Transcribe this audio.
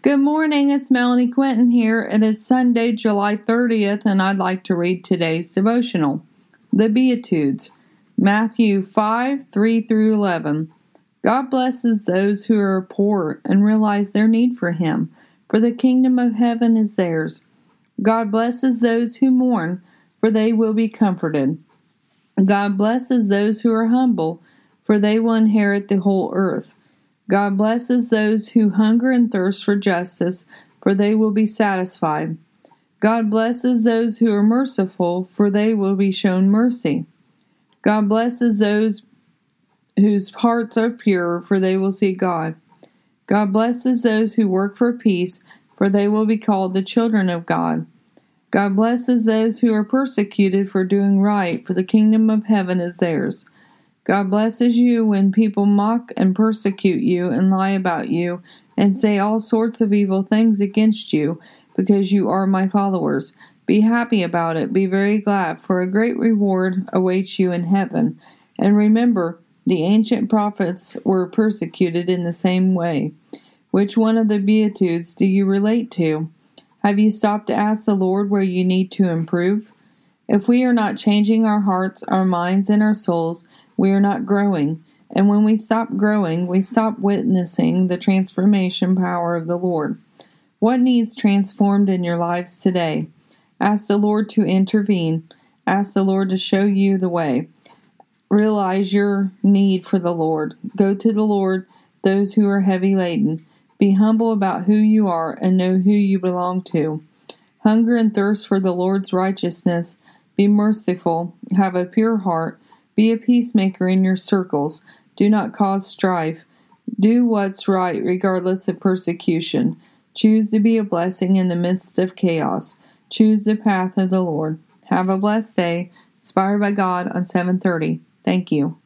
Good morning, it's Melanie Quinton here. It is Sunday, July 30th, and I'd like to read today's devotional. The Beatitudes, Matthew 5 3 through 11. God blesses those who are poor and realize their need for Him, for the kingdom of heaven is theirs. God blesses those who mourn, for they will be comforted. God blesses those who are humble, for they will inherit the whole earth. God blesses those who hunger and thirst for justice, for they will be satisfied. God blesses those who are merciful, for they will be shown mercy. God blesses those whose hearts are pure, for they will see God. God blesses those who work for peace, for they will be called the children of God. God blesses those who are persecuted for doing right, for the kingdom of heaven is theirs. God blesses you when people mock and persecute you and lie about you and say all sorts of evil things against you because you are my followers. Be happy about it. Be very glad, for a great reward awaits you in heaven. And remember, the ancient prophets were persecuted in the same way. Which one of the Beatitudes do you relate to? Have you stopped to ask the Lord where you need to improve? If we are not changing our hearts, our minds, and our souls, we are not growing. And when we stop growing, we stop witnessing the transformation power of the Lord. What needs transformed in your lives today? Ask the Lord to intervene. Ask the Lord to show you the way. Realize your need for the Lord. Go to the Lord, those who are heavy laden. Be humble about who you are and know who you belong to. Hunger and thirst for the Lord's righteousness. Be merciful. Have a pure heart be a peacemaker in your circles. Do not cause strife. Do what's right regardless of persecution. Choose to be a blessing in the midst of chaos. Choose the path of the Lord. Have a blessed day. Inspired by God on 730. Thank you.